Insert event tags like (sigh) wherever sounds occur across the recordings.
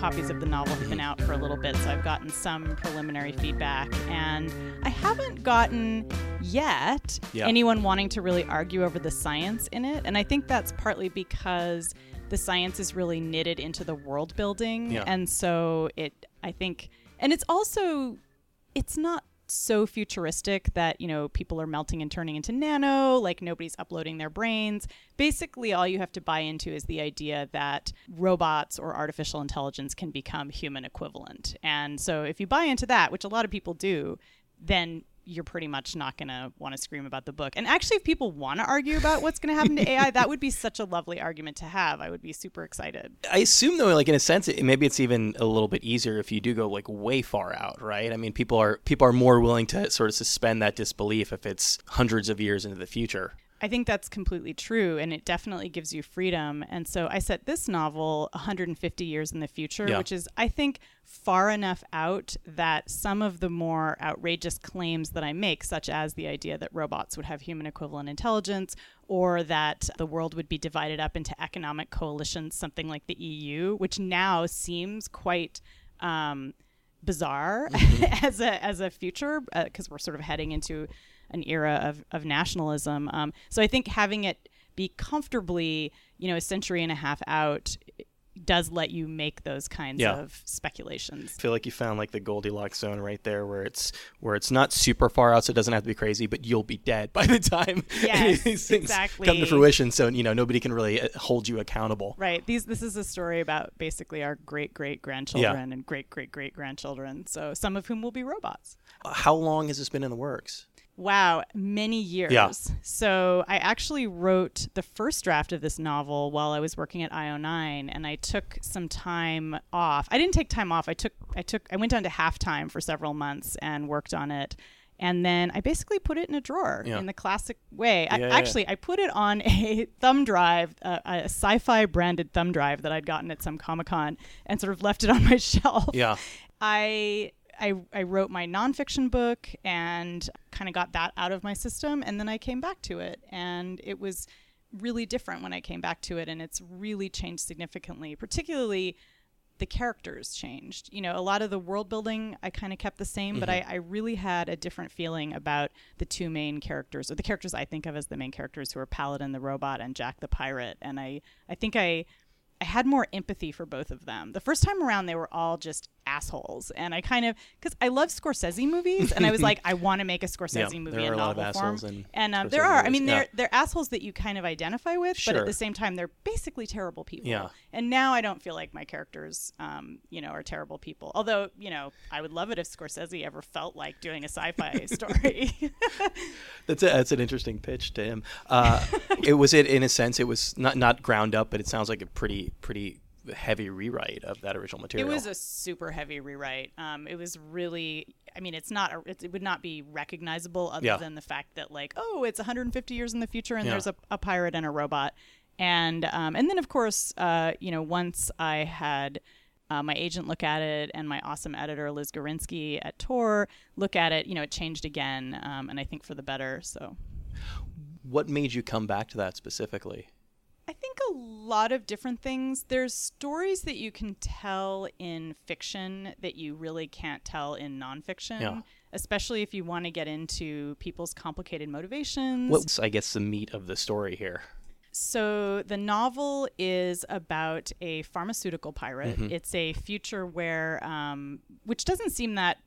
copies of the novel have been out for a little bit, so I've gotten some preliminary feedback. And I haven't gotten yet Yeah. anyone wanting to really argue over the science in it. And I think that's partly because the science is really knitted into the world building. Yeah. And so it, I think, and it's also, it's not so futuristic that you know people are melting and turning into nano like nobody's uploading their brains. Basically all you have to buy into is the idea that robots or artificial intelligence can become human equivalent. And so if you buy into that which a lot of people do then you're pretty much not going to want to scream about the book. And actually, if people want to argue about what's going to happen to AI, that would be such a lovely argument to have. I would be super excited. I assume though, like in a sense, it, maybe it's even a little bit easier if you do go like way far out, right? I mean, people are people are more willing to sort of suspend that disbelief if it's hundreds of years into the future. I think that's completely true, and it definitely gives you freedom. And so I set this novel 150 years in the future, Yeah. which is, I think, far enough out that some of the more outrageous claims that I make, such as the idea that robots would have human equivalent intelligence, or that the world would be divided up into economic coalitions, something like the EU, which now seems quite. Um, bizarre (laughs) as a as a future because we're sort of heading into an era of of nationalism. Um, so I think having it be comfortably, you know, a century and a half out does let you make those kinds Yeah. of speculations. I feel like you found like the Goldilocks zone right there, where it's where it's not super far out, so it doesn't have to be crazy, but you'll be dead (laughs) by the time Yes, these things exactly. come to fruition. So you know nobody can really uh, hold you accountable. Right. These this is a story about basically our great great grandchildren and great great great grandchildren. So some of whom will be robots. How long has this been in the works? Wow, many years. Yeah. So I actually wrote the first draft of this novel while I was working at IO9 and I took some time off. I didn't take time off. I took I took I went down to halftime for several months and worked on it. And then I basically put it in a drawer Yeah. in the classic way. I, Yeah, yeah, actually, I put it on a (laughs) thumb drive, uh, a sci-fi branded thumb drive that I'd gotten at some Comic Con, and sort of left it on my (laughs) shelf. Yeah. I I, I wrote my nonfiction book and kind of got that out of my system, and then I came back to it, and it was really different when I came back to it, and it's really changed significantly, particularly the characters changed. You know, a lot of the world building I kind of kept the same, but I, mm-hmm. I really had a different feeling about the two main characters, or the characters I think of as the main characters, who are Paladin the robot and Jack the pirate. And I, I think I, I had more empathy for both of them. The first time around, they were all just assholes, and I kind of because I love Scorsese movies, and I was (laughs) like, I want to make a Scorsese Yeah, movie in a lot of novel form. assholes And um, there are, I mean, they're they're assholes that you kind of identify with, but at the same time, they're basically terrible people. Yeah. And now I don't feel like my characters, um, you know, are terrible people. Although, you know, I would love it if Scorsese ever felt like doing a sci-fi (laughs) story. (laughs) That's a, that's an interesting pitch to him. Uh, it was it in a sense. It was not not ground up, but it sounds like a pretty pretty heavy rewrite of that original material. It was a super heavy rewrite. Um, it was really, I mean, it's not, a, it, it would not be recognizable other Yeah. than the fact that like, oh, it's 150 years in the future and Yeah. there's a, a pirate and a robot, and um, and then of course, uh, you know, once I had. Uh, my agent look at it and my awesome editor Liz Gorinsky at Tor look at it. You know, it changed again, um, and I think for the better. So what made you come back to that specifically? I think a lot of different things. There's stories that you can tell in fiction that you really can't tell in nonfiction, Yeah. especially if you want to get into people's complicated motivations. What's I guess the meat of the story here? So the novel is about a pharmaceutical pirate. Mm-hmm. It's a future where, um, which doesn't seem that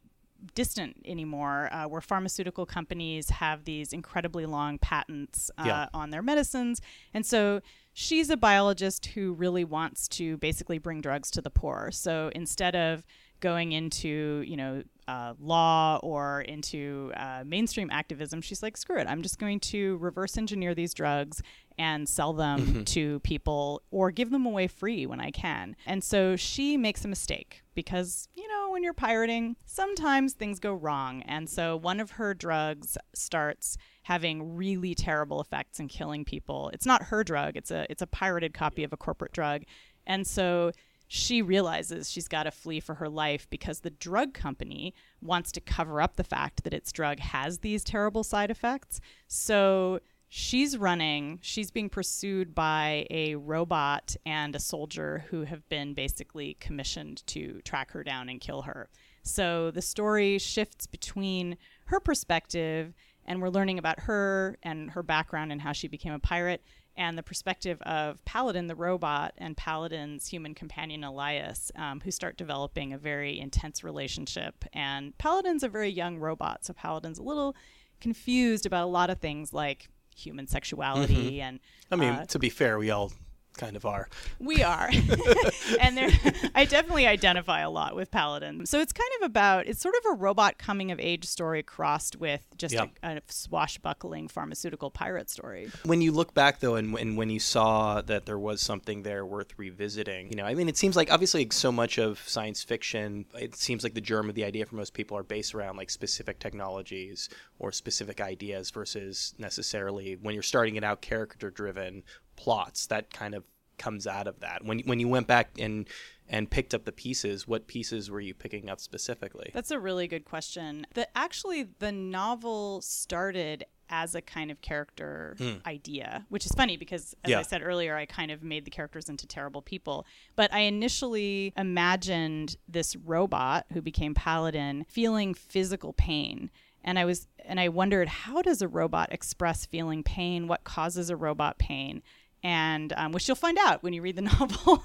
distant anymore, uh, where pharmaceutical companies have these incredibly long patents uh, Yeah. on their medicines, and so she's a biologist who really wants to basically bring drugs to the poor. So instead of going into you know uh, law or into uh, mainstream activism, she's like, screw it, I'm just going to reverse engineer these drugs and sell them to people or give them away free when I can. And so she makes a mistake because, you know, when you're pirating, sometimes things go wrong. And so one of her drugs starts having really terrible effects and killing people. It's not her drug, it's a it's a pirated copy of a corporate drug. And so she realizes she's got to flee for her life because the drug company wants to cover up the fact that its drug has these terrible side effects. So she's running, she's being pursued by a robot and a soldier who have been basically commissioned to track her down and kill her. So the story shifts between her perspective, and we're learning about her and her background and how she became a pirate, and the perspective of Paladin the robot and Paladin's human companion Elias, um, who start developing a very intense relationship. And Paladin's a very young robot, so Paladin's a little confused about a lot of things like human sexuality and I mean, uh, to be fair, we all kind of are. we are. (laughs) and there (laughs) I definitely identify a lot with Paladin. So it's kind of about it's sort of a robot coming of age story crossed with just Yeah. a, a swashbuckling pharmaceutical pirate story. When you look back though, and, and when you saw that there was something there worth revisiting, you know, I mean, it seems like obviously so much of science fiction, it seems like the germ of the idea for most people are based around like specific technologies or specific ideas versus necessarily when you're starting it out character driven plots that kind of comes out of that. When when you went back and and picked up the pieces, what pieces were you picking up specifically? That's a really good question. The actually the novel started as a kind of character hmm. idea, which is funny because as. Yeah. I said earlier, I kind of made the characters into terrible people. But I initially imagined this robot who became Paladin feeling physical pain. And I was and I wondered how does a robot express feeling pain? What causes a robot pain? And um, which you'll find out when you read the (laughs) novel.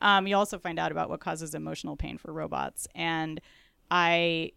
um, you also find out about what causes emotional pain for robots. And I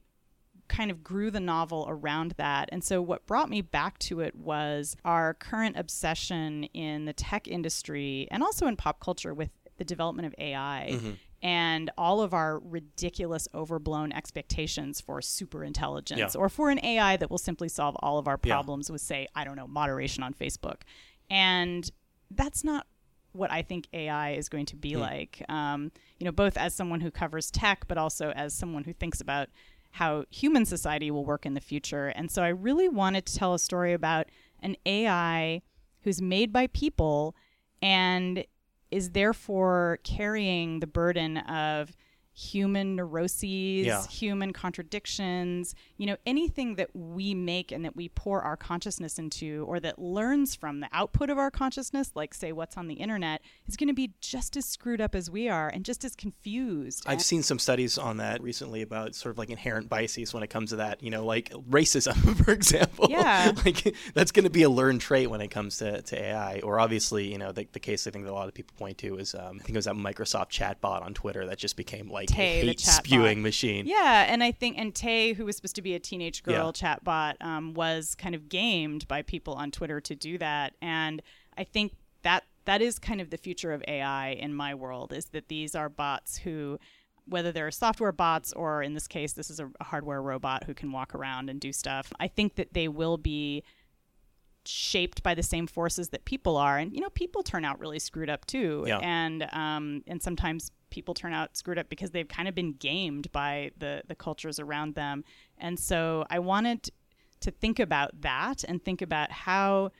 kind of grew the novel around that. And so what brought me back to it was our current obsession in the tech industry and also in pop culture with the development of AI. And all of our ridiculous, overblown expectations for super intelligence Yeah. or for an AI that will simply solve all of our Yeah. problems with, say, I don't know, moderation on Facebook. And that's not what I think AI is going to be like. Um, you know, both as someone who covers tech, but also as someone who thinks about how human society will work in the future. And so I really wanted to tell a story about an AI who's made by people and is therefore carrying the burden of human neuroses, Yeah. human contradictions, you know, anything that we make and that we pour our consciousness into or that learns from the output of our consciousness, like say what's on the internet, is going to be just as screwed up as we are and just as confused. I've And- seen some studies on that recently about sort of like inherent biases when it comes to that, you know, like racism, (laughs) for example. Yeah. (laughs) like that's going to be a learned trait when it comes to, to AI. Or obviously, you know, the, the case I think that a lot of people point to is um, I think it was that Microsoft chatbot on Twitter that just became like Tay, a the hate spewing machine. Yeah, and I think and Tay, who was supposed to be a teenage girl Yeah. chatbot, um, was kind of gamed by people on Twitter to do that, and I think that that is kind of the future of AI in my world is that these are bots who. Whether they're software bots or in this case, this is a, a hardware robot who can walk around and do stuff. I think that they will be shaped by the same forces that people are and you know people turn out really screwed up too Yeah. and um and sometimes people turn out screwed up because they've kind of been gamed by the the cultures around them and so i wanted to think about that and think about how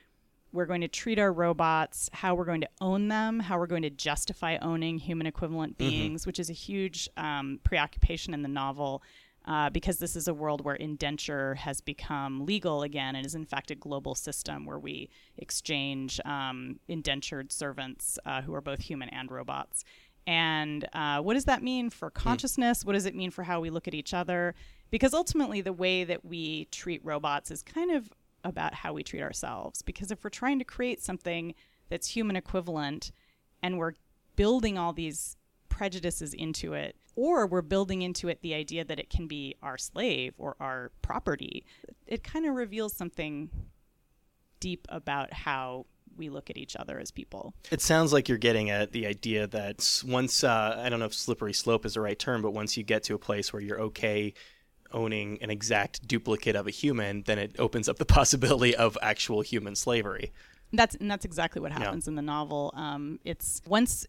we're going to treat our robots, how we're going to own them, how we're going to justify owning human equivalent beings, which is a huge um, preoccupation in the novel. Uh, because this is a world where indenture has become legal again and is in fact a global system where we exchange um, indentured servants uh, who are both human and robots. And uh, what does that mean for consciousness? What does it mean for how we look at each other? Because ultimately, the way that we treat robots is kind of about how we treat ourselves. Because if we're trying to create something that's human equivalent and we're building all these prejudices into it, or we're building into it the idea that it can be our slave or our property, it kind of reveals something deep about how we look at each other as people. It sounds like you're getting at the idea that once, uh, I don't know if slippery slope is the right term, but once you get to a place where you're okay owning an exact duplicate of a human, then it opens up the (laughs) possibility of actual human slavery. That's and that's exactly what happens in the novel. Um, it's once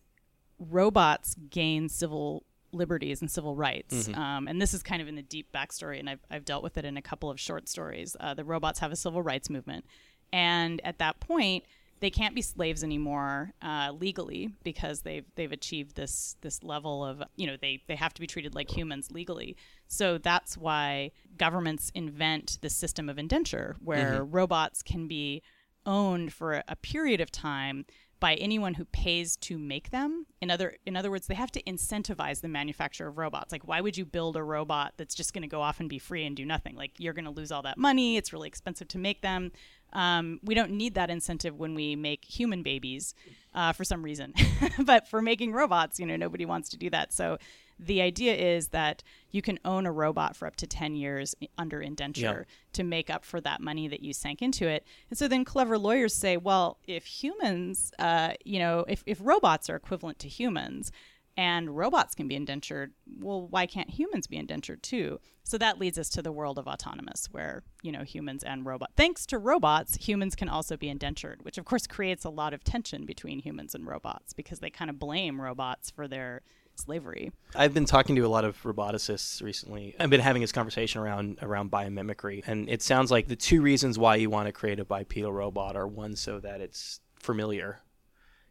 robots gain civil liberties and civil rights, um, and this is kind of in the deep backstory, and I've I've dealt with it in a couple of short stories. Uh, the robots have a civil rights movement, and at that point, they can't be slaves anymore uh, legally because they've they've achieved this this level of you know they they have to be treated like humans legally. So that's why governments invent this system of indenture where robots can be owned for a period of time by anyone who pays to make them. In other in other words, they have to incentivize the manufacture of robots. Like why would you build a robot that's just going to go off and be free and do nothing? Like you're going to lose all that money. It's really expensive to make them. Um, we don't need that incentive when we make human babies uh, for some reason. (laughs) but for making robots, you know, nobody wants to do that. So the idea is that you can own a robot for up to 10 years under indenture to make up for that money that you sank into it. And so then clever lawyers say, well, if humans, uh, you know, if, if robots are equivalent to humans, and robots can be indentured, well, why can't humans be indentured too? So that leads us to the world of autonomous, where you know humans and robot. Thanks to robots, humans can also be indentured, which of course creates a lot of tension between humans and robots because they kind of blame robots for their slavery. I've been talking to a lot of roboticists recently. I've been having this conversation around around biomimicry, and it sounds like the two reasons why you want to create a bipedal robot are one, so that it's familiar,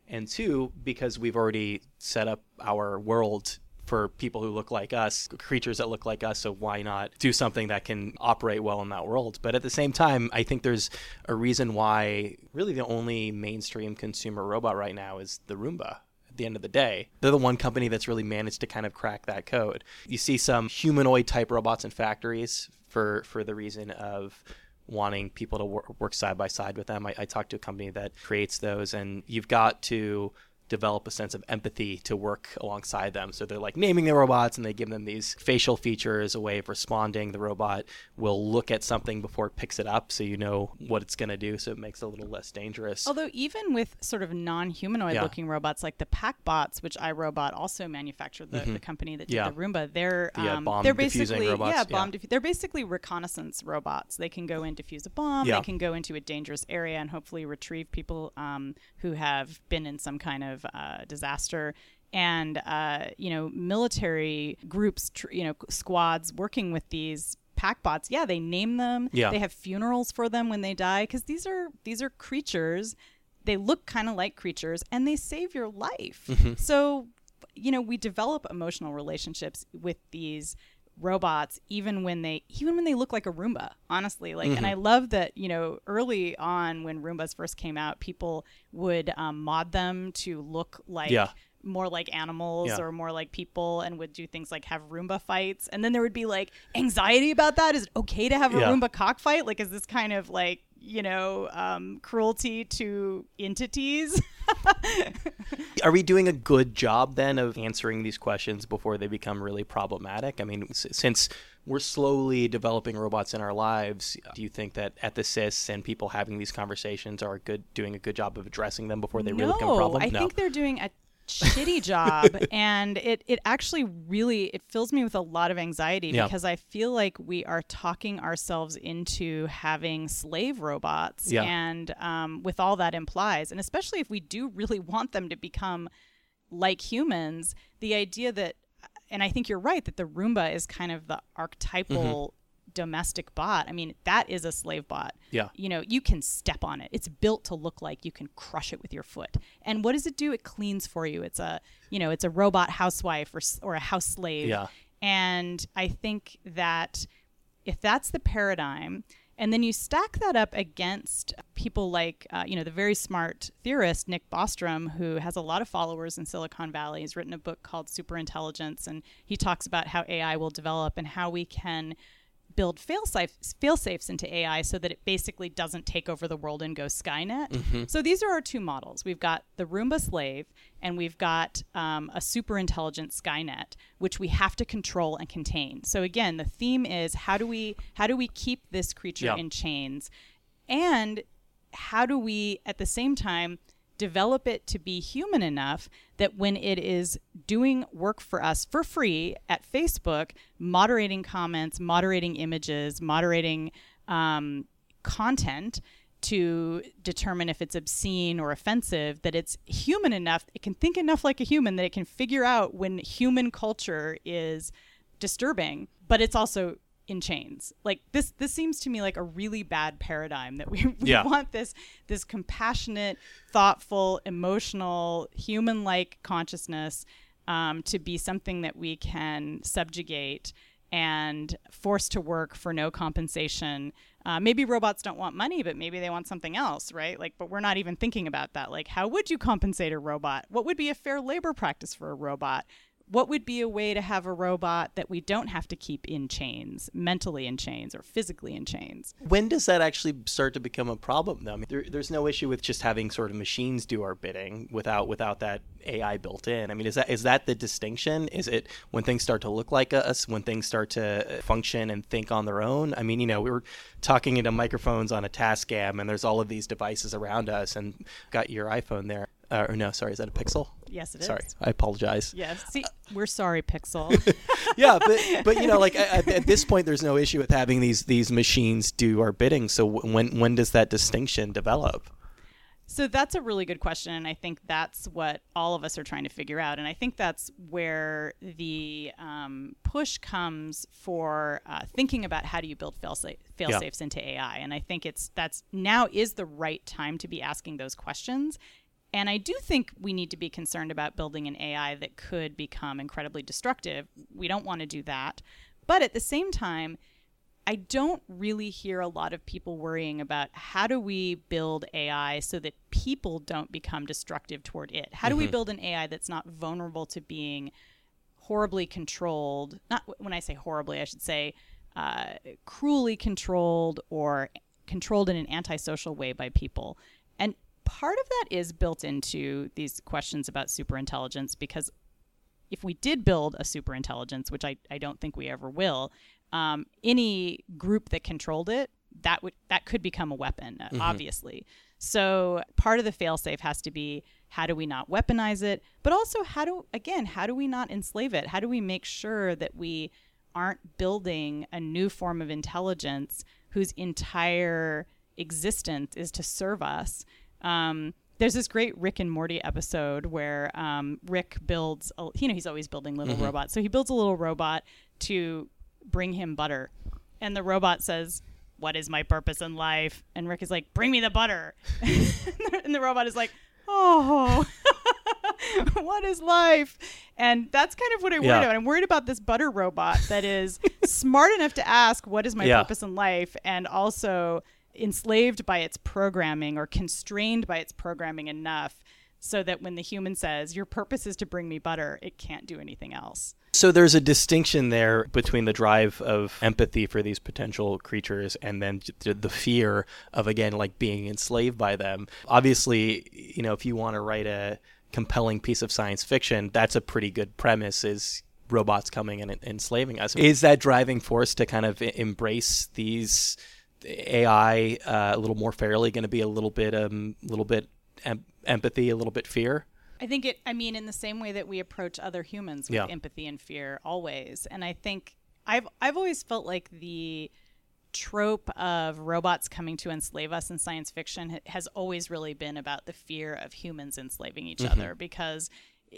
and two, because we've already set up our world for people who look like us, creatures that look like us. So why not do something that can operate well in that world? But at the same time, I think there's a reason why really the only mainstream consumer robot right now is the Roomba at the end of the day. They're the one company that's really managed to kind of crack that code. You see some humanoid type robots in factories for for the reason of wanting people to work, work side by side with them. I, I talked to a company that creates those, and you've got to develop a sense of empathy to work alongside them. So they're like naming the robots and they give them these facial features, a way of responding. The robot will look at something before it picks it up so you know what it's going to do so it makes it a little less dangerous. Although even with sort of non-humanoid Yeah. looking robots like the PackBots, which iRobot also manufactured, the, the company that did Mm-hmm. Yeah. the Roomba, they're The, uh, um, bomb they're basically robots, yeah, yeah. bomb they're basically reconnaissance robots. They can go and defuse a bomb. They can go into a dangerous area and hopefully retrieve people um, who have been in some kind of uh, disaster. And uh, you know, military groups, tr- you know, squads working with these packbots. Yeah, they name them. Yeah. They have funerals for them when they die because these are these are creatures. They look kind of like creatures and they save your life. So, you know, we develop emotional relationships with these robots even when they even when they look like a Roomba, honestly. Like and I love that, you know, early on when Roombas first came out, people would um, mod them to look like Yeah. more like animals Yeah. or more like people and would do things like have Roomba fights. And then there would be like anxiety about that. Is it okay to have a Yeah. Roomba cockfight? Like, is this kind of like, you know, um, cruelty to entities? (laughs) Are we doing a good job then of answering these questions before they become really problematic? I mean, since we're slowly developing robots in our lives, do you think that ethicists and people having these conversations are good doing a good job of addressing them before they really become a problem? I think they're doing a shitty job (laughs) and it, it actually really it fills me with a lot of anxiety Yeah. because I feel like we are talking ourselves into having slave robots Yeah. and um, with all that implies and especially if we do really (laughs) want them to become like humans the idea that and I think you're right that the Roomba is kind of the archetypal domestic bot. I mean, that is a slave bot. Yeah. You know, you can step on it. It's built to look like you can crush it with your foot. And what does it do? It cleans for you. It's a, you know, it's a robot housewife or or a house slave. Yeah. And I think that if that's the paradigm, and then you stack that up against people like, uh, you know, the very smart theorist Nick Bostrom, who has a lot of followers in Silicon Valley. He's written a book called Superintelligence, and he talks about how AI will develop and how we can build fail safes, fail safes into AI so that it basically doesn't take over the world and go Skynet. So these are our two models. We've got the Roomba slave, and we've got um, a super intelligent Skynet, which we have to control and contain. So again, the theme is how do we how do we keep this creature Yeah. in chains, and how do we at the same time develop it to be human enough that when it is doing work for us for free at Facebook, moderating comments, moderating images, moderating um, content to determine if it's obscene or offensive, that it's human enough, it can think enough like a human that it can figure out when human culture is disturbing, but it's also in chains. Like this this seems to me like a really bad paradigm that we, (laughs) we Yeah. want this this compassionate, thoughtful, emotional, human like consciousness um, to be something that we can subjugate and force to work for no compensation. Uh, maybe robots don't want money, but maybe they want something else, right? Like, but we're not even thinking about that. Like, how would you compensate a robot? What would be a fair labor practice for a robot? What would be a way to have a robot that we don't have to keep in chains, mentally in chains or physically in chains? When does that actually start to become a problem, though? I mean, there, there's no issue with just having sort of machines do our bidding without without that AI built in. I mean, is that is that the distinction? Is it when things start to look like us, when things start to uh, function and think on their own? I mean, you know, we were talking into microphones on a task Tascam, and there's all of these devices around us, and got your iPhone there. Uh, or no, sorry, is that a Pixel? Yes, it is. Sorry, I apologize. Yes, see, we're sorry, Pixel. (laughs) yeah, but but you know, like at, at, this point, there's no issue with having these these machines do our bidding. So when when does that distinction develop? So that's a really good question, and I think that's what all of us are trying to figure out. And I think that's where the um, push comes for uh, thinking about how do you build fail, fail yeah. safes into AI. And I think it's that's now is the right time to be asking those questions and I do think we need to be concerned about building an AI that could become incredibly destructive. We don't want to do that. But at the same time, I don't really hear a lot of people worrying about how do we build AI so that people don't become destructive toward it? How do mm-hmm. we build an AI that's not vulnerable to being horribly controlled? Not when I say horribly, I should say uh, cruelly controlled or controlled in an antisocial way by people. Part of that is built into these questions about superintelligence because if we did build a superintelligence, which I, I don't think we ever will, um, any group that controlled it, that would that could become a weapon, mm-hmm. obviously. So part of the failsafe has to be how do we not weaponize it, but also how do again how do we not enslave it? How do we make sure that we aren't building a new form of intelligence whose entire existence is to serve us um, there's this great Rick and Morty episode where um, Rick builds, a, you know, he's always building little mm-hmm. robots. So he builds a little robot to bring him butter. And the robot says, What is my purpose in life? And Rick is like, Bring me the butter. (laughs) and the robot is like, Oh, (laughs) what is life? And that's kind of what I worry yeah. about. I'm worried about this butter robot that is (laughs) smart enough to ask, What is my yeah. purpose in life? And also enslaved by its programming or constrained by its programming enough so that when the human says, Your purpose is to bring me butter, it can't do anything else. So there's a distinction there between the drive of empathy for these potential creatures and then the fear of, again, like being enslaved by them. Obviously, you know, if you want to write a compelling piece of science fiction, that's a pretty good premise is robots coming and enslaving us. Is that driving force to kind of embrace these AI uh, a little more fairly going to be a little bit um little bit em- empathy, a little bit fear? I think it. I mean, in the same way that we approach other humans with yeah. empathy and fear, always. And I think I've I've always felt like the trope of robots coming to enslave us in science fiction has always really been about the fear of humans enslaving each mm-hmm. other because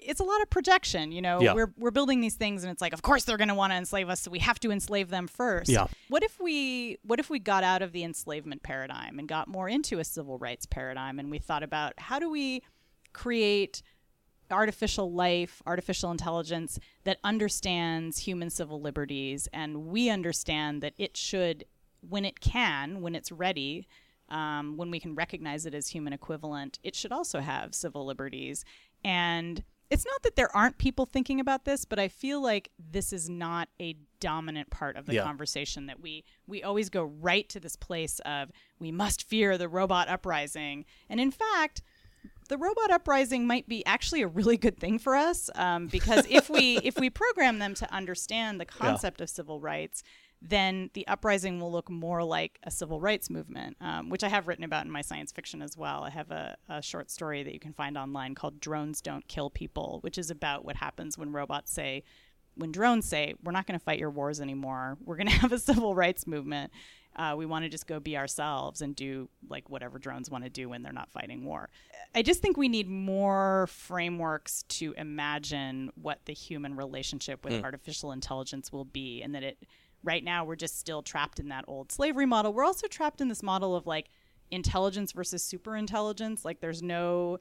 it's a lot of projection. You know, yeah. we're we're building these things, and it's like, of course they're going to want to enslave us, so we have to enslave them first. Yeah. What if we What if we got out of the enslavement paradigm and got more into a civil rights paradigm, and we thought about how do we create artificial life, artificial intelligence that understands human civil liberties, and we understand that it should, when it can, when it's ready. Um, when we can recognize it as human equivalent, it should also have civil liberties. And it's not that there aren't people thinking about this, but I feel like this is not a dominant part of the yeah. conversation that we we always go right to this place of we must fear the robot uprising. And in fact, the robot uprising might be actually a really good thing for us um, because if we (laughs) if we program them to understand the concept yeah. of civil rights then the uprising will look more like a civil rights movement, um, which I have written about in my science fiction as well. I have a, a, short story that you can find online called Drones Don't Kill People, which is about what happens when robots say, when drones say, we're not going to fight your wars anymore, we're going (laughs) to have a civil rights movement. Uh, we want to just go be ourselves and do like whatever drones want to do when they're not fighting war. I just think we need more frameworks to imagine what the human relationship with mm. artificial intelligence will be, and that it right now we're just still trapped in that old slavery model. We're also trapped in this model of like intelligence versus super intelligence. Like there's no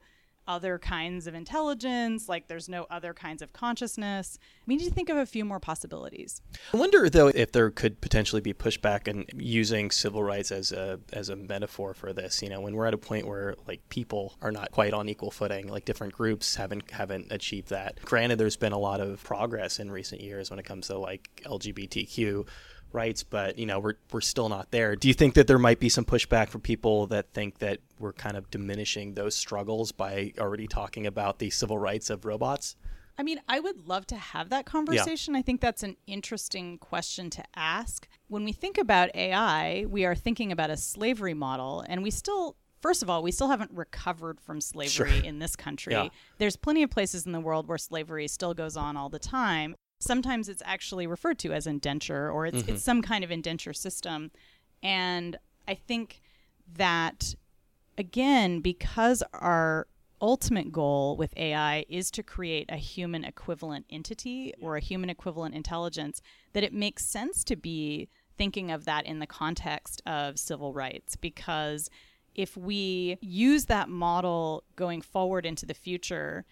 other kinds of intelligence, like there's no other kinds of consciousness. We need to think of a few more possibilities. I wonder though if there could potentially be pushback and using civil rights as a as a metaphor for this. You know, when we're at a point where like people are not quite on equal footing, like different groups haven't haven't achieved that. Granted, there's been a lot of progress in recent years when it comes to like LGBTQ rights, but you know we're we're still not there. Do you think that there might be some pushback from people that think that we're kind of diminishing those struggles by already talking about the civil rights of robots? I mean, I would love to have that conversation. Yeah. I think that's an interesting question to ask. When we think about AI, we are thinking about a slavery model, and we still first of all, we still haven't recovered from slavery sure. in this country. Yeah. There's plenty of places in the world where slavery still goes on all the time. Sometimes it's actually referred to as indenture or it's, mm-hmm. it's some kind of indenture system. And I think that, again, because our ultimate goal with AI is to create a human equivalent entity or a human equivalent intelligence, that it makes sense to be thinking of that in the context of civil rights because if we use that model going forward into the future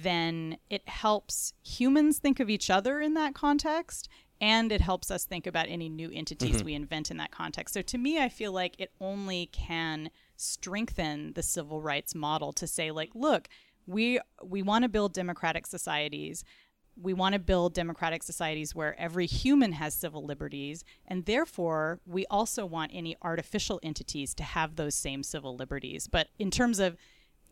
then it helps humans think of each other in that context and it helps us think about any new entities mm-hmm. we invent in that context. So to me, I feel like it only can strengthen the civil rights model to say like, look, we we want to build democratic societies. We want to build democratic societies where every human has civil liberties, and therefore we also want any artificial entities to have those same civil liberties. But in terms of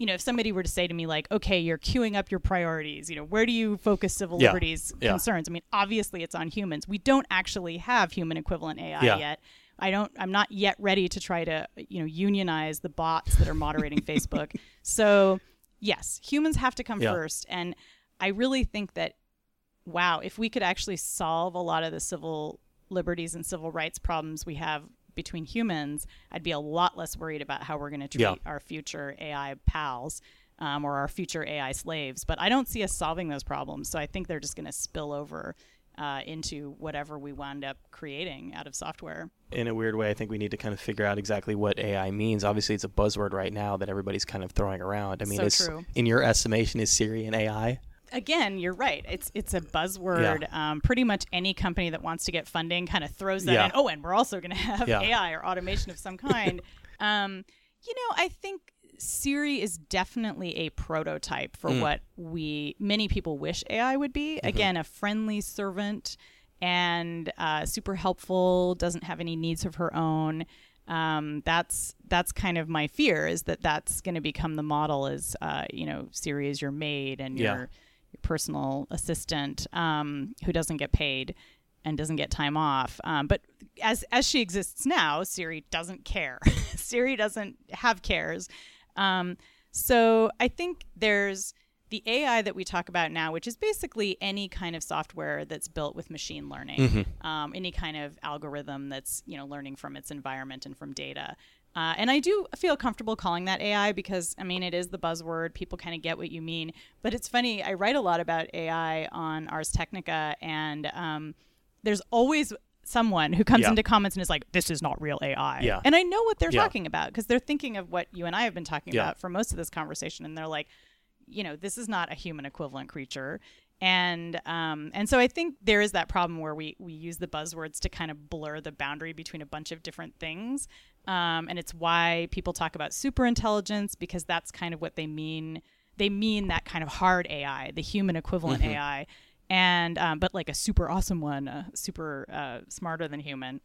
you know, if somebody were to say to me like, okay, you're queuing up your priorities, you know, where do you focus civil yeah. liberties yeah. concerns? I mean, obviously it's on humans. We don't actually have human equivalent AI yeah. yet. I don't I'm not yet ready to try to, you know, unionize the bots that are moderating Facebook. (laughs) So, yes, humans have to come first and I really think that wow, if we could actually solve a lot of the civil liberties and civil rights problems we have between humans, I'd be a lot less worried about how we're going to treat yeah. our future AI pals um, or our future AI slaves. But I don't see us solving those problems. So I think they're just going to spill over uh, into whatever we wind up creating out of software. In a weird way, I think we need to kind of figure out exactly what AI means. Obviously, it's a buzzword right now that everybody's kind of throwing around. I mean, so is, true. in your estimation, is Siri an AI? Again, you're right. It's it's a buzzword. Yeah. Um, pretty much any company that wants to get funding kind of throws that yeah. in. Oh, and we're also going to have yeah. AI or automation of some kind. (laughs) um, you know, I think Siri is definitely a prototype for mm. what we many people wish AI would be. Mm-hmm. Again, a friendly servant and uh, super helpful. Doesn't have any needs of her own. Um, that's that's kind of my fear is that that's going to become the model. Is uh, you know Siri is your maid and your your personal assistant um, who doesn't get paid and doesn't get time off. Um, but as as she exists now, Siri doesn't care. (laughs) Siri doesn't have cares. Um, so I think there's the AI that we talk about now, which is basically any kind of software that's built with machine learning, mm-hmm. um, any kind of algorithm that's you know learning from its environment and from data. Uh, and I do feel comfortable calling that AI because, I mean, it is the buzzword. People kind of get what you mean. But it's funny, I write a lot about AI on Ars Technica, and um, there's always someone who comes yeah. into comments and is like, this is not real AI. Yeah. And I know what they're yeah. talking about because they're thinking of what you and I have been talking yeah. about for most of this conversation. And they're like, you know, this is not a human equivalent creature and um, and so I think there is that problem where we we use the buzzwords to kind of blur the boundary between a bunch of different things, um, and it's why people talk about super intelligence because that's kind of what they mean. They mean that kind of hard AI, the human equivalent mm-hmm. AI, and um, but like a super awesome one, uh, super uh, smarter than human.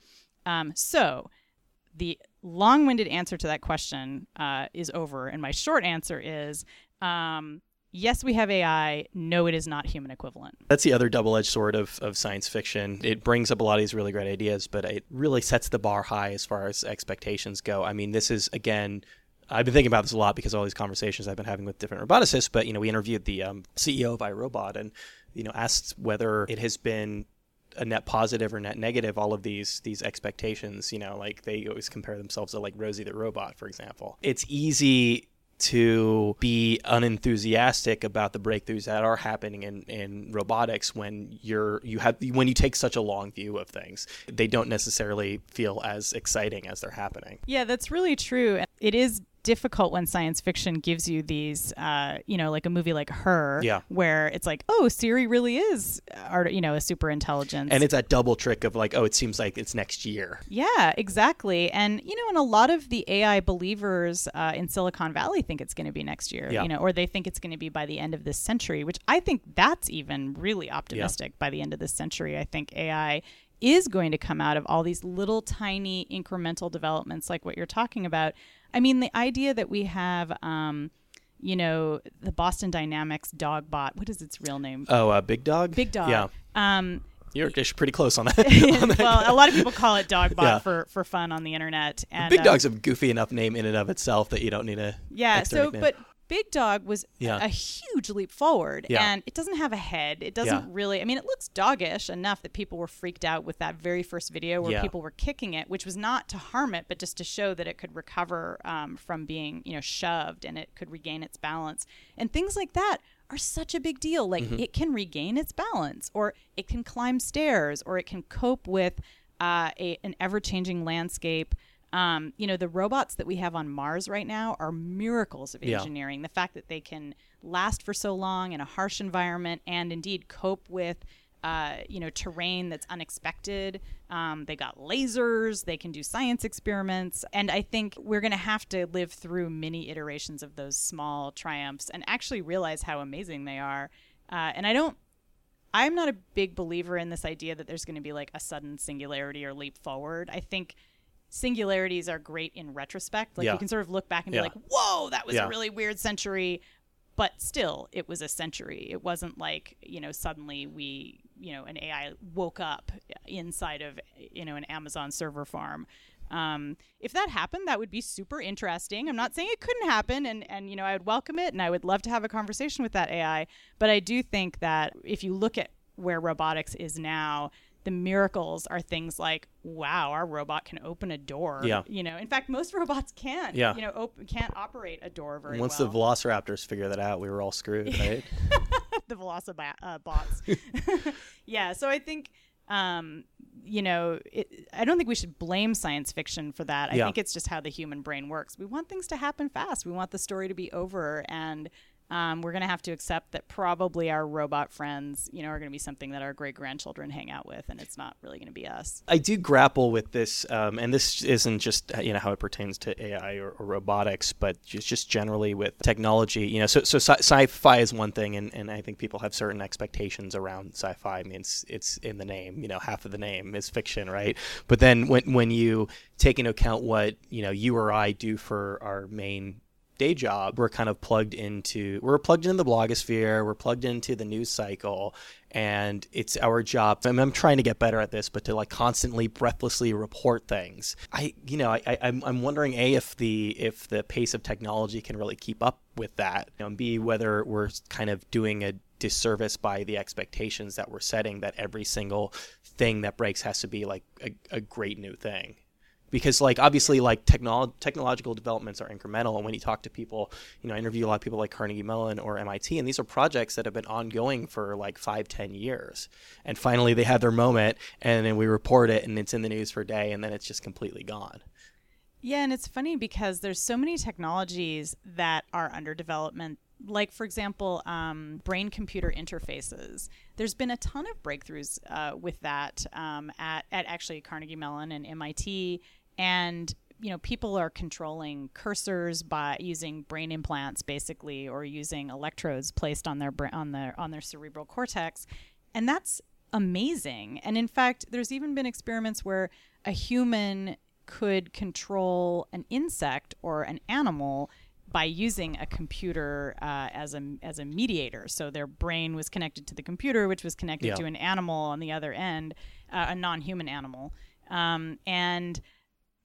Um, so the long-winded answer to that question uh, is over, and my short answer is um, yes, we have AI. No, it is not human equivalent. That's the other double edged sword of, of science fiction. It brings up a lot of these really great ideas, but it really sets the bar high as far as expectations go. I mean, this is, again, I've been thinking about this a lot because all these conversations I've been having with different roboticists. But you know, we interviewed the um, CEO of iRobot, and you know, asked whether it has been a net positive or net negative. All of these these expectations, you know, like they always compare themselves to like Rosie the robot, for example. It's easy to be unenthusiastic about the breakthroughs that are happening in, in robotics when you're you have when you take such a long view of things. They don't necessarily feel as exciting as they're happening. Yeah that's really true. It is difficult when science fiction gives you these, uh, you know, like a movie like Her, Yeah. where it's like, oh, Siri really is, art, you know, a super intelligence. And it's that double trick of like, oh, it seems like it's next year. Yeah, exactly. And you know, and a lot of the AI believers uh, in Silicon Valley think it's going to be next year. Yeah. You know, or they think it's going to be by the end of this century, which I think that's even really optimistic. By the end of this century, I think AI is going to come out of all these little tiny incremental developments, like what you're talking about. I mean, the idea that we have. Um, you know the Boston Dynamics dog bot. What is its real name? Oh, uh, Big Dog? Big Dog. Yeah. Um, You're pretty close on (laughs) that. (laughs) (laughs) well, a lot of people call it Dogbot Yeah. for, for fun on the internet. And Big uh, Dog's a goofy enough name in and of itself that you don't need a yeah. So, nickname. but Big Dog was Yeah. a huge leap forward, Yeah. and it doesn't have a head. It doesn't Yeah. really. I mean, it looks doggish enough that people were freaked out with that very first video where people were kicking it, which was not to harm it, but just to show that it could recover um, from being, you know, shoved and it could regain its balance. And things like that are such a big deal. Like Mm-hmm. it can regain its balance, or it can climb stairs, or it can cope with uh, a, an ever-changing landscape. Um, you know, the robots that we have on Mars right now are miracles of Yeah. engineering. The fact that they can last for so long in a harsh environment and indeed cope with, uh, you know, terrain that's unexpected. Um, they got lasers. They can do science experiments. And I think we're going to have to live through many iterations of those small triumphs and actually realize how amazing they are. Uh, and I don't I'm not a big believer in this idea that there's going to be like a sudden singularity or leap forward. I think singularities are great in retrospect. Like Yeah. you can sort of look back and Yeah. be like, "Whoa, that was Yeah. a really weird century." But still, it was a century. It wasn't like, you know, suddenly we, you know, an AI woke up inside of, you know, an Amazon server farm. Um, if that happened, that would be super interesting. I'm not saying it couldn't happen, and and you know I would welcome it, and I would love to have a conversation with that AI. But I do think that if you look at where robotics is now, the miracles are things like, wow, our robot can open a door. Yeah. You know, in fact, most (laughs) robots can't. Yeah. You know, op- can't operate a door very Once well. the Velociraptors figure that out, we were all screwed, (laughs) right? the Velocibat uh, (laughs) yeah, so I think um, you know, it, I don't think we should blame science fiction for that. I Yeah. think it's just how the human brain works. We want things to happen fast. We want the story to be over, and um, we're going to have to accept that probably our robot friends, you know, are going to be something that our great grandchildren hang out with, and it's not really going to be us. I do grapple with this, um, and this isn't just you know how it pertains to AI or, or robotics, but just just generally with technology. You know, so so sci- sci-fi is one thing, and, and I think people have certain expectations around sci-fi. I mean, it's it's in the name. You know, half of the name is fiction, right? But then when when you take into account what you know you or I do for our main day job we're kind of plugged into we're plugged into the blogosphere we're plugged into the news cycle and it's our job I mean, i'm trying to get better at this but to like constantly breathlessly report things. I you know i, I I'm, I'm wondering a if the if the pace of technology can really keep up with that and b whether we're kind of doing a disservice by the expectations that we're setting that every single thing that breaks has to be like a, a great new thing because like obviously like technolo- technological developments are incremental and when you talk to people you know I interview a lot of people like carnegie mellon or mit and these are projects that have been ongoing for like five ten years and finally they have their moment and then we report it and it's in the news for a day and then it's just completely gone Yeah, and it's funny because there's so many technologies that are under development. Like, for example, um, brain computer interfaces. There's been a ton of breakthroughs uh, with that um, at, at actually Carnegie Mellon and MIT. And, you know, people are controlling cursors by using brain implants, basically, or using electrodes placed on their, on their, on their cerebral cortex. And that's amazing. And in fact, there's even been experiments where a human could control an insect or an animal by using a computer uh, as a as a mediator. So their brain was connected to the computer, which was connected Yeah. to an animal on the other end, uh, a non-human animal, um, and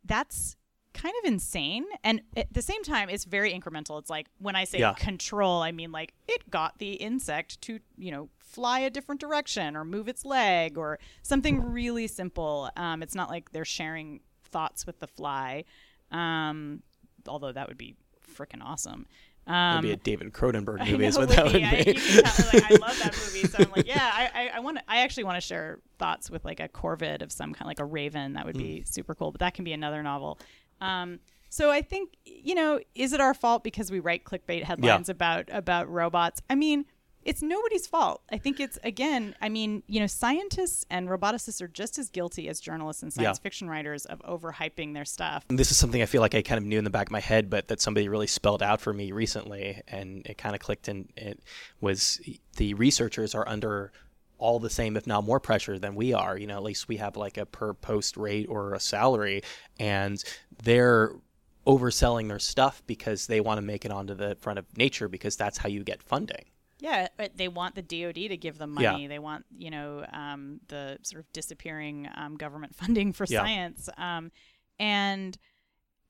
that's kind of insane. And at the same time, it's very incremental. It's like when I say Yeah. control, I mean like it got the insect to you know fly a different direction or move its leg or something really simple. Um, it's not like they're sharing thoughts with the fly, um, although that would be freaking awesome. Um, Maybe a David Cronenberg (laughs) movie is what that would be. I, be. tell, like, I love that movie, so I'm like, (laughs) yeah, I, I, I want. I actually want to share thoughts with like a corvid of some kind, like a raven. That would be super cool. But that can be another novel. Um, So I think you know, is it our fault because we write clickbait headlines yeah. about about robots? I mean, it's nobody's fault. I think it's again, I mean, you know, scientists and roboticists are just as guilty as journalists and science yeah. fiction writers of overhyping their stuff. This is something I feel like I kind of knew in the back of my head, but that somebody really spelled out for me recently, and it kind of clicked. And it was the researchers are under all the same, if not more pressure than we are. You know, at least we have like a per post rate or a salary, and they're overselling their stuff because they want to make it onto the front of nature because that's how you get funding. Yeah, they want the DoD to give them money. Yeah. They want you know um, the sort of disappearing um, government (laughs) funding for yeah. science. Um, and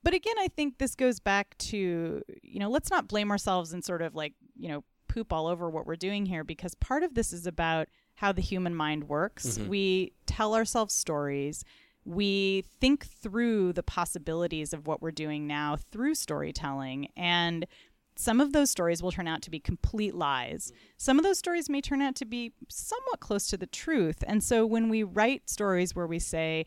but again, I think this goes back to you know let's not blame ourselves and sort of like you know poop all over what we're doing here because part of this is about how the human mind works. Mm-hmm. We tell ourselves stories. We think through the possibilities of what we're doing now through storytelling and some of those stories will turn out to be complete lies. Some of those stories may turn out to be somewhat close to the truth. And so when we write stories where we say,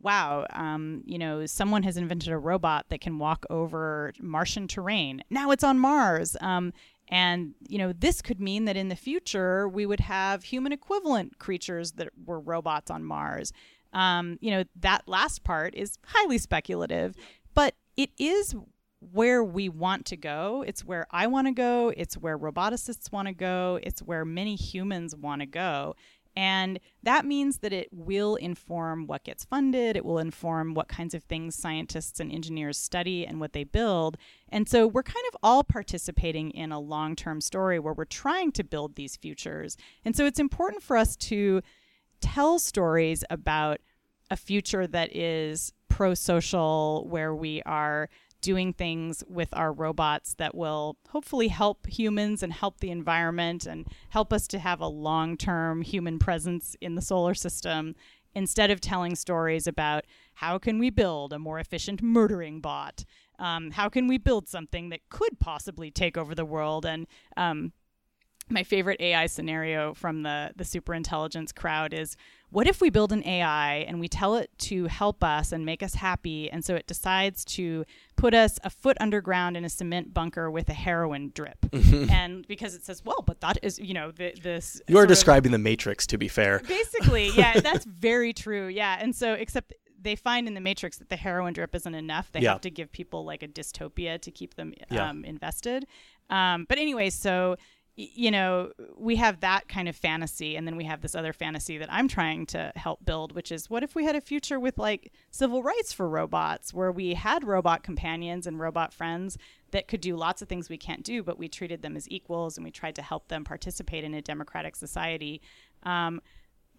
wow, um, you know, someone has invented a robot that can walk over Martian terrain. Now it's on Mars. Um, and, you know, this could mean that in the future we would have human equivalent creatures that were robots on Mars. Um, you know, that last part is highly speculative, but it is where we want to go. It's where I want to go. It's where roboticists want to go. It's where many humans want to go. And that means that it will inform what gets funded. It will inform what kinds of things scientists and engineers study and what they build. And so we're kind of all participating in a long term story where we're trying to build these futures. And so it's important for us to tell stories about a future that is pro social, where we are doing things with our robots that will hopefully help humans and help the environment and help us to have a long term human presence in the solar system instead of telling stories about how can we build a more efficient murdering bot? Um, how can we build something that could possibly take over the world? And um, my favorite AI scenario from the the superintelligence crowd is what if we build an AI and we tell it to help us and make us happy and so it decides to put us a foot underground in a cement bunker with a heroin drip? (laughs) And because it says well but that is you know the, this you are describing the matrix to be fair. Basically (laughs) yeah that's very true yeah. And so except they find in the matrix that the heroin drip isn't enough. They yeah. have to give people like a dystopia to keep them um, yeah. invested. Um, but anyway so you know, we have that kind of fantasy, and then we have this other fantasy that I'm trying to help build, which is what if we had a future with like civil rights for robots, where we had robot companions and robot friends that could do lots of things we can't do, but we treated them as equals and we tried to help them participate in a democratic society. Um,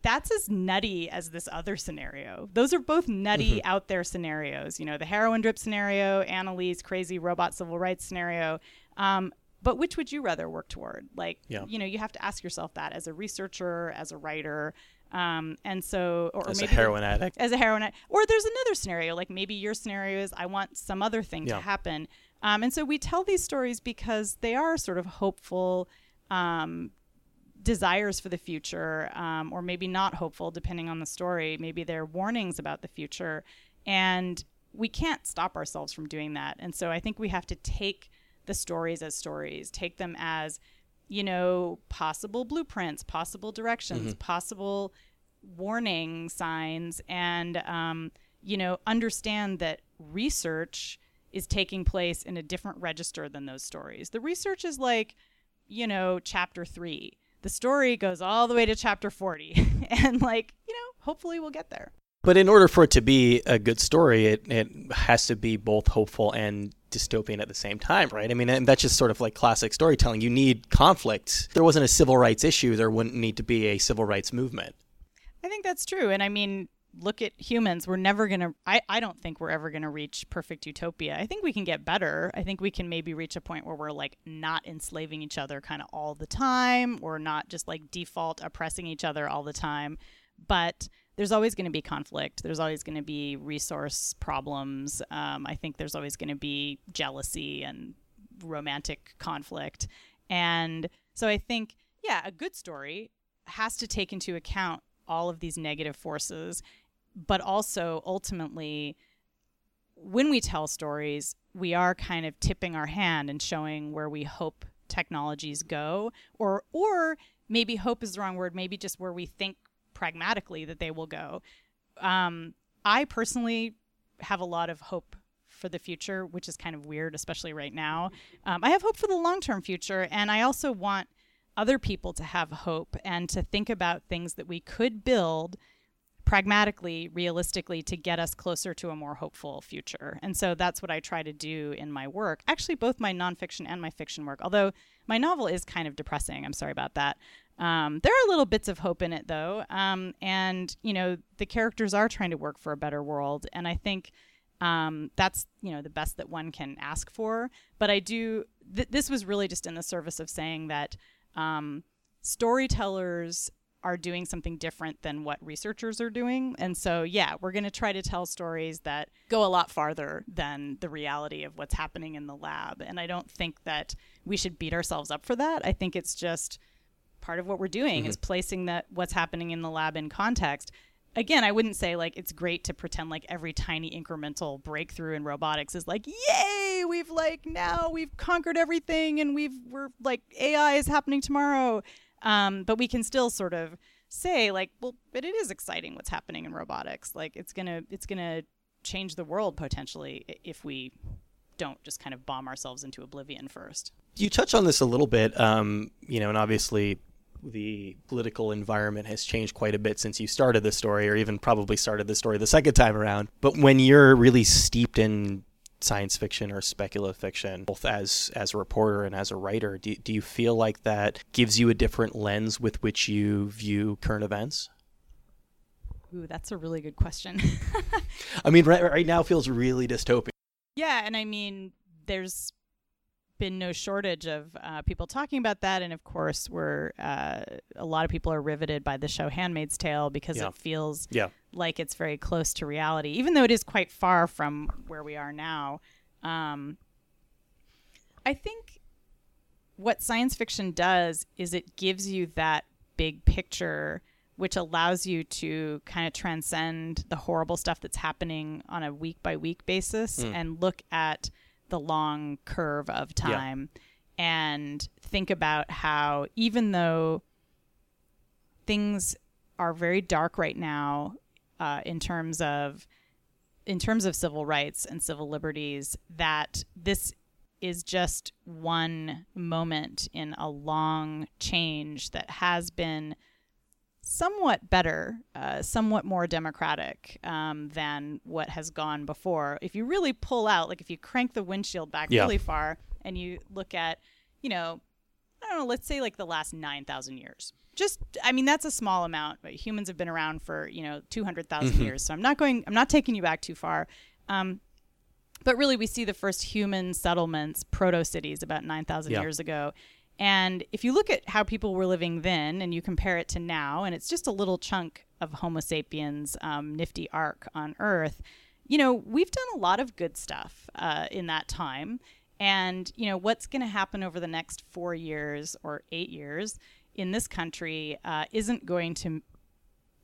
that's as nutty as this other scenario. Those are both nutty mm-hmm. out there scenarios. You know, the heroin drip scenario, Annalise crazy robot civil rights scenario. Um, but which would you rather work toward? Like yeah. you know you have to ask yourself that as a researcher as a writer um, and so or, as maybe a heroin addict? As a heroin addict. Or there's another scenario like maybe your scenario is i want some other thing yeah. to happen. Um, and so we tell these stories because they are sort of hopeful um, desires for the future um, or maybe not hopeful depending on the story. Maybe they're warnings about the future. And we can't stop ourselves from doing that. And so i think we have to take the stories as stories, take them as, you know, possible blueprints, possible directions, mm-hmm. possible warning signs, and, um, you know, understand that research is taking place in a different register than those stories. The research is like, you know, chapter three. The story goes all the way to chapter 40. (laughs) and, like, you know, hopefully we'll get there. But in order for it to be a good story, it, it has to be both hopeful and dystopian at the same time, right? I mean, and that's just sort of like classic storytelling. You need conflict. If there wasn't a civil rights issue, there wouldn't need to be a civil rights movement. I think that's true. And I mean, look at humans. We're never going to, I, don't think we're ever going to reach perfect utopia. I think we can get better. I think we can maybe reach a point where we're like not enslaving each other kind of all the time or not just like default oppressing each other all the time. But there's always going to be conflict. There's always going to be resource problems. Um, I think there's always going to be jealousy and romantic conflict. And so I think, yeah, a good story has to take into account all of these negative forces, but also ultimately when we tell stories, we are kind of tipping our hand and showing where we hope technologies go, or or maybe hope is the wrong word, maybe just where we think pragmatically that they will go. Um, I personally have a lot of hope for the future, which is kind of weird, especially right now. Um, I have hope for the long term future, and I also want other people to have hope and to think about things that we could build pragmatically, realistically, to get us closer to a more hopeful future. And so that's what I try to do in my work. Actually, both my nonfiction and my fiction work, although my novel is kind of depressing. I'm sorry about that. Um, there are little bits of hope in it, though. Um, and, you know, the characters are trying to work for a better world. And I think um, that's, you know, the best that one can ask for. But I do, th- this was really just in the service of saying that um, storytellers are doing something different than what researchers are doing. And so, yeah, we're going to try to tell stories that go a lot farther than the reality of what's happening in the lab. And I don't think that we should beat ourselves up for that. I think it's just part of what we're doing mm-hmm. is placing that what's happening in the lab in context. Again, I wouldn't say like it's great to pretend like every tiny incremental breakthrough in robotics is like, yay, we've like now we've conquered everything and we've we're like AI is happening tomorrow um, but we can still sort of say like, well, but it is exciting what's happening in robotics. Like it's gonna it's gonna change the world potentially if we don't just kind of bomb ourselves into oblivion first. You touch on this a little bit, um, you know, and obviously the political environment has changed quite a bit since you started the story, or even probably started the story the second time around. But when you're really steeped in science fiction or speculative fiction, both as as a reporter and as a writer. Do, do you feel like that gives you a different lens with which you view current events? Ooh, that's a really good question. (laughs) I mean, right, right now feels really dystopian. Yeah, and I mean, there's been no shortage of uh, people talking about that, and of course, we're uh, a lot of people are riveted by the show *Handmaid's Tale* because yeah. it feels yeah. like it's very close to reality, even though it is quite far from where we are now. Um, I think what science fiction does is it gives you that big picture which allows you to kind of transcend the horrible stuff that's happening on a week by week basis mm. and look at the long curve of time yeah. and think about how even though things are very dark right now uh, in terms of in terms of civil rights and civil liberties that this is just one moment in a long change that has been somewhat better, uh, somewhat more democratic um, than what has gone before. If you really pull out, like if you crank the windshield back yeah. really far and you look at, you know, I don't know, let's say like the last 9,000 years. Just, I mean, that's a small amount, but humans have been around for, you know, 200,000 mm-hmm. years. So I'm not going, I'm not taking you back too far. Um, but really, we see the first human settlements, proto cities, about 9,000 yeah. years ago. And if you look at how people were living then and you compare it to now, and it's just a little chunk of Homo sapiens' um, nifty arc on Earth, you know, we've done a lot of good stuff uh, in that time. And, you know, what's going to happen over the next four years or eight years in this country uh, isn't going to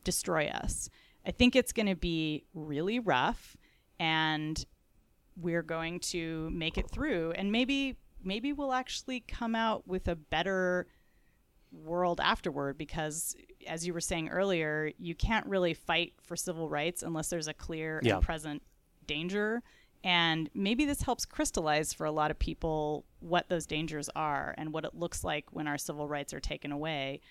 destroy us. I think it's going to be really rough and we're going to make it through. And maybe maybe we'll actually come out with a better world afterward because as you were saying earlier you can't really fight for civil rights unless there's a clear yeah. and present danger. And maybe this helps crystallize for a lot of people what those dangers are and what it looks like when our civil rights are taken away.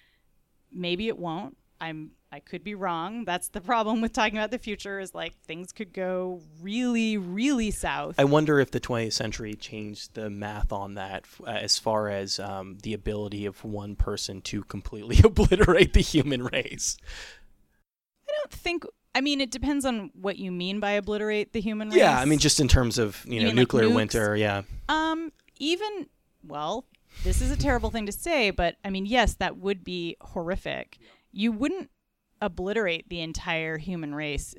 Maybe it won't. I'm I could be wrong. That's the problem with talking about the future is like things could go really really south. I wonder if the 20th century changed the math on that uh, as far as um, the ability of one person to completely (laughs) obliterate the human race. I don't think I mean, it depends on what you mean by obliterate the human race. Yeah, I mean, just in terms of you, you know nuclear like winter. Yeah. Um. Even well, this is a terrible thing to say, but I mean, yes, that would be horrific you wouldn't obliterate the entire human race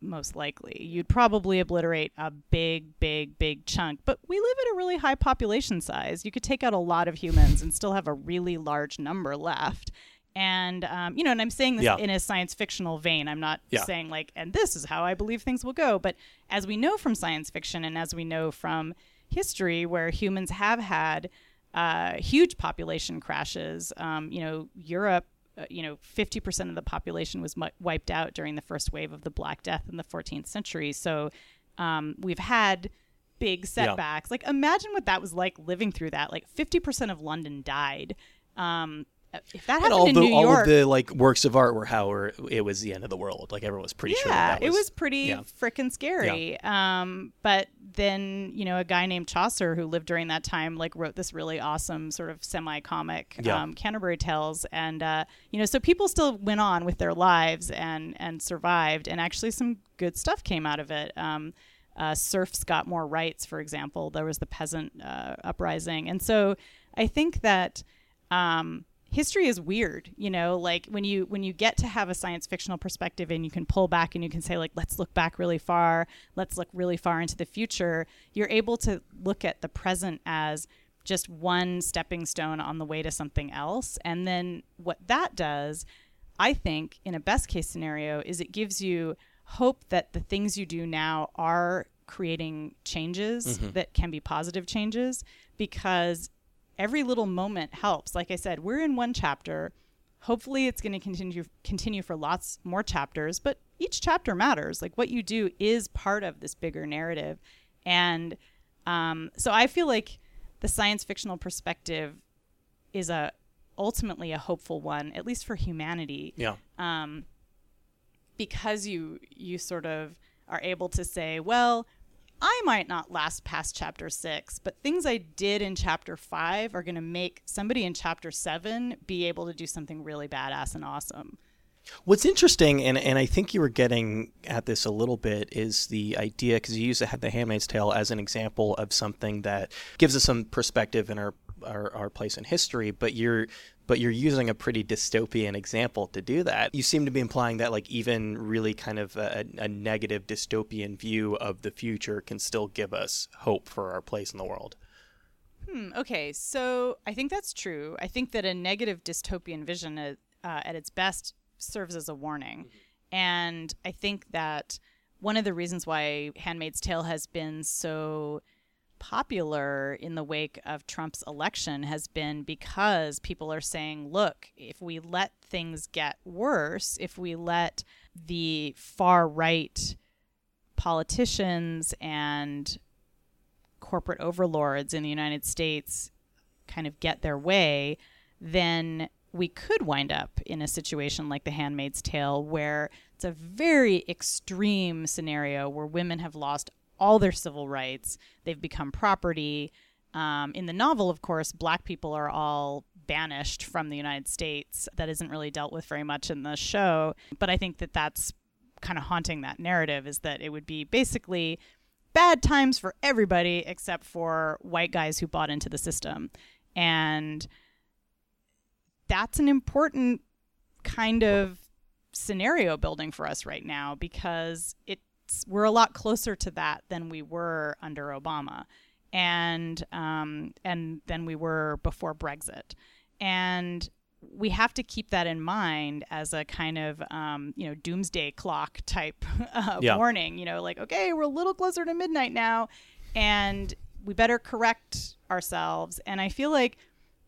most likely. You'd probably obliterate a big, big, big chunk. But we live at a really high population size. You could take out a lot of humans and still have a really large number left. And um, you know, and I'm saying this Yeah. in a science fictional vein. I'm not Yeah. saying like, and this is how I believe things will go. But as we know from science fiction, and as we know from history, where humans have had uh, huge population crashes, um, you know, Europe. Uh, you know, 50% of the population was mu- wiped out during the first wave of the Black Death in the 14th century. So um, we've had big setbacks. Like, imagine what that was like living through that. Like, 50% of London died. Um, if that happened all in the New all York, of the like works of art were how it was the end of the world. Like everyone was pretty sure. yeah, That, that it was pretty yeah. frickin' scary. Um, but then you know, a guy named Chaucer who lived during that time, like wrote this really awesome sort of semi-comic Yeah. um, Canterbury Tales, and uh, you know, so people still went on with their lives and and survived, and actually some good stuff came out of it. Um, uh, serfs got more rights, for example. There was the peasant uh, uprising, and so I think that. Um, history is weird you know like when you when you get to have a science fictional perspective and you can pull back and you can say like let's look back really far let's look really far into the future you're able to look at the present as just one stepping stone on the way to something else. And then what that does i think in a best case scenario is it gives you hope that the things you do now are creating changes mm-hmm. that can be positive changes because every little moment helps. Like I said, we're in one chapter. Hopefully it's going to continue continue for lots more chapters, but each chapter matters. Like what you do is part of this bigger narrative. And um, so I feel like the science fictional perspective is a ultimately a hopeful one, at least for humanity yeah. um, because you you sort of are able to say, well, I might not last past chapter six, but things I did in chapter five are going to make somebody in chapter seven be able to do something really badass and awesome. What's interesting, and, and I think you were getting at this a little bit, is the idea because you use the, Handmaid's Tale as an example of something that gives us some perspective in our, our our place in history, but you're but you're using a pretty dystopian example to do that. You seem to be implying that like even really kind of a, a negative dystopian view of the future can still give us hope for our place in the world. Hmm, okay, so I think that's true. I think that a negative dystopian vision uh, uh, at its best serves as a warning. And I think that one of the reasons why Handmaid's Tale has been so popular in the wake of Trump's election has been because people are saying, look, if we let things get worse, if we let the far right politicians and corporate overlords in the United States kind of get their way, then we could wind up in a situation like The Handmaid's Tale, where it's a very extreme scenario where women have lost all their civil rights, they've become property. Um, in the novel, of course, black people are all banished from the United States. That isn't really dealt with very much in the show, but I think that that's kind of haunting that narrative is that it would be basically bad times for everybody except for white guys who bought into the system. And that's an important kind of scenario building for us right now because it's we're a lot closer to that than we were under Obama and um, and than we were before Brexit. And we have to keep that in mind as a kind of um, you know doomsday clock type (laughs) uh, Yeah. warning. You know, like okay, we're a little closer to midnight now, and we better correct ourselves. And I feel like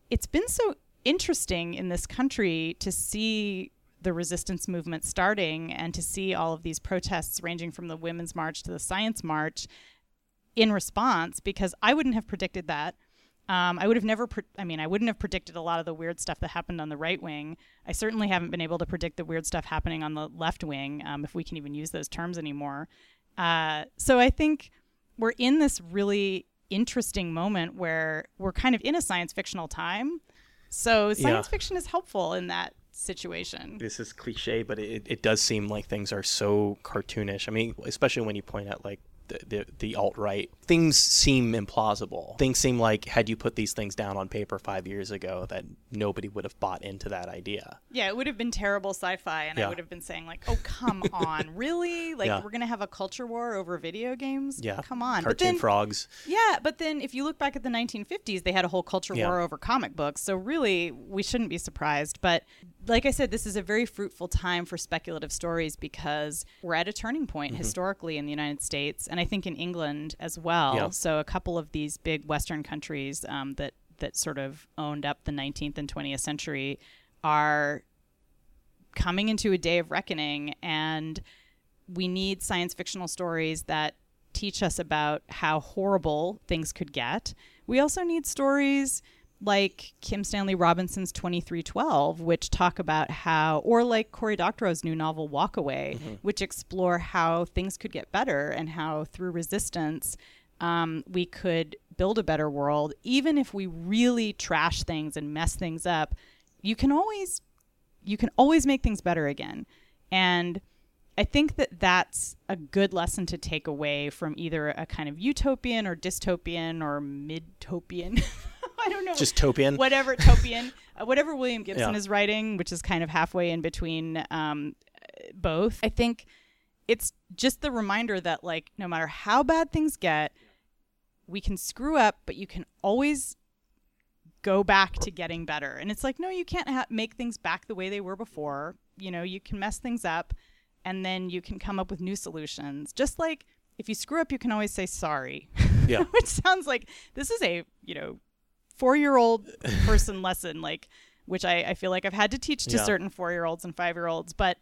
it's been so interesting in this country to see the resistance movement starting and to see all of these protests ranging from the women's march to the science march in response because I wouldn't have predicted that. Um, I would have never, pre- I mean, I wouldn't have predicted a lot of the weird stuff that happened on the right wing. I certainly haven't been able to predict the weird stuff happening on the left wing, um, if we can even use those terms anymore. Uh, so I think we're in this really interesting moment where we're kind of in a science fictional time. So science Yeah. fiction is helpful in that situation. This is cliche, but it, it does seem like things are so cartoonish. I mean, especially when you point out like the, the, the alt right, things seem implausible. Things seem like had you put these things down on paper five years ago, that nobody would have bought into that idea. Yeah, it would have been terrible sci-fi, and Yeah. I would have been saying like, "Oh, come (laughs) on, really? Like, Yeah. we're gonna have a culture war over video games? Yeah, come on." cartoon but then, frogs. yeah, but then if you look back at the 1950s, they had a whole culture Yeah. war over comic books. So really, we shouldn't be surprised. But like I said, this is a very fruitful time for speculative stories because we're at a turning point Mm-hmm. historically in the United States, and I think in England as well. Yeah. So a couple of these big Western countries um, that that sort of owned up the 19th and 20th century are coming into a day of reckoning, and we need science fictional stories that teach us about how horrible things could get. We also need stories like Kim Stanley Robinson's 2312, which talk about how, or like Cory Doctorow's new novel Walk Away, which explore how things could get better and how through resistance um, we could build a better world. Even if we really trash things and mess things up, you can always you can always make things better again. And I think that that's a good lesson to take away from either a kind of utopian or dystopian or mid-topian. (laughs) I don't know. Just topian. Whatever topian, (laughs) uh, whatever William Gibson Yeah. is writing, which is kind of halfway in between um, both. I think it's just the reminder that like no matter how bad things get, we can screw up, but you can always go back to getting better. And it's like, no, you can't ha- make things back the way they were before. You know, you can mess things up and then you can come up with new solutions. Just like if you screw up, you can always say sorry. Yeah. (laughs) Which sounds like this is a, you know, four year old (laughs) person lesson, like, which I, I feel like I've had to teach to Yeah. certain four year olds and five year olds. But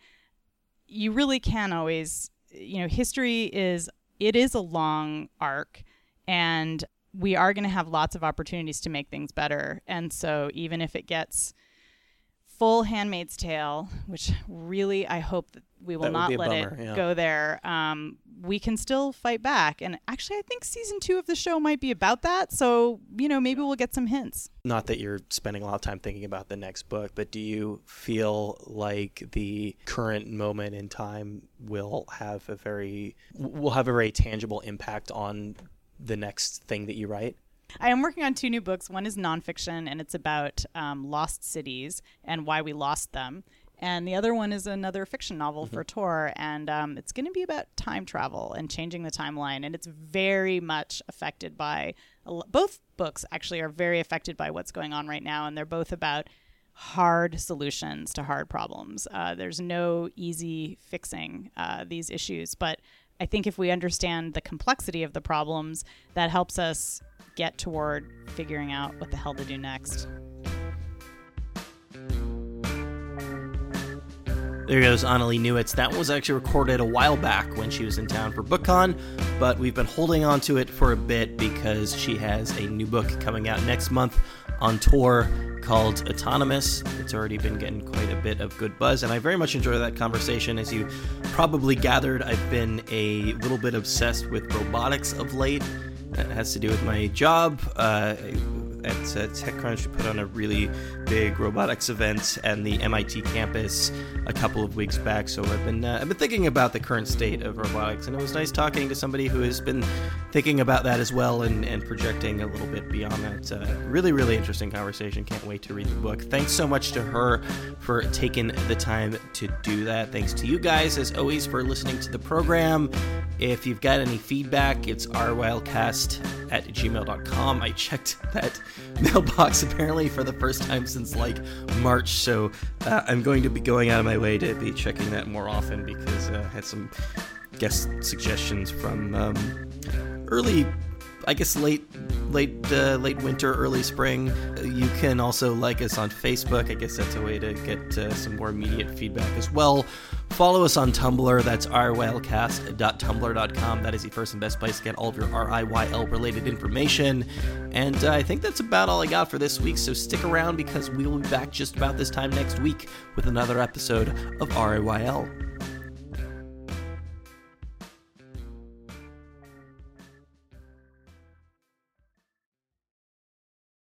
you really can always, you know, history is, it is a long arc and we are going to have lots of opportunities to make things better. And so even if it gets full Handmaid's Tale, which really I hope that we will That not let bummer, it yeah. go there, um, we can still fight back. And actually, I think season two of the show might be about that. So, you know, maybe we'll get some hints. Not that you're spending a lot of time thinking about the next book, but do you feel like the current moment in time will have a very will have a very tangible impact on the next thing that you write? I am working on two new books. One is nonfiction, and it's about um, lost cities and why we lost them. And the other one is another fiction novel for Tor, and um, it's going to be about time travel and changing the timeline. And it's very much affected by both books. Actually, are very affected by what's going on right now, and they're both about hard solutions to hard problems. Uh, there's no easy fixing uh, these issues, but I think if we understand the complexity of the problems, that helps us get toward figuring out what the hell to do next. There goes Annalee Newitz. That was actually recorded a while back when she was in town for BookCon, but we've been holding on to it for a bit because she has a new book coming out next month on Tor called Autonomous. It's already been getting quite a bit of good buzz, and I very much enjoy that conversation. As you probably gathered, I've been a little bit obsessed with robotics of late. That has to do with my job. Uh, at uh, TechCrunch, put on a really big robotics event and the MIT campus a couple of weeks back. So I've been uh, I've been thinking about the current state of robotics, and it was nice talking to somebody who has been thinking about that as well and, and projecting a little bit beyond that. Uh, really, really interesting conversation. Can't wait to read the book. Thanks so much to her for taking the time to do that. Thanks to you guys, as always, for listening to the program. If you've got any feedback, it's rwildcast at gmail.com. I checked that mailbox apparently for the first time since like March, so uh, I'm going to be going out of my way to be checking that more often because uh, I had some guest suggestions from um, early I guess late, late, uh, late winter, early spring. You can also like us on Facebook. I guess that's a way to get uh, some more immediate feedback as well. Follow us on Tumblr. That's rylcast.tumblr.com. That is the first and best place to get all of your RIYL related information. And uh, I think that's about all I got for this week. So stick around because we will be back just about this time next week with another episode of RIYL.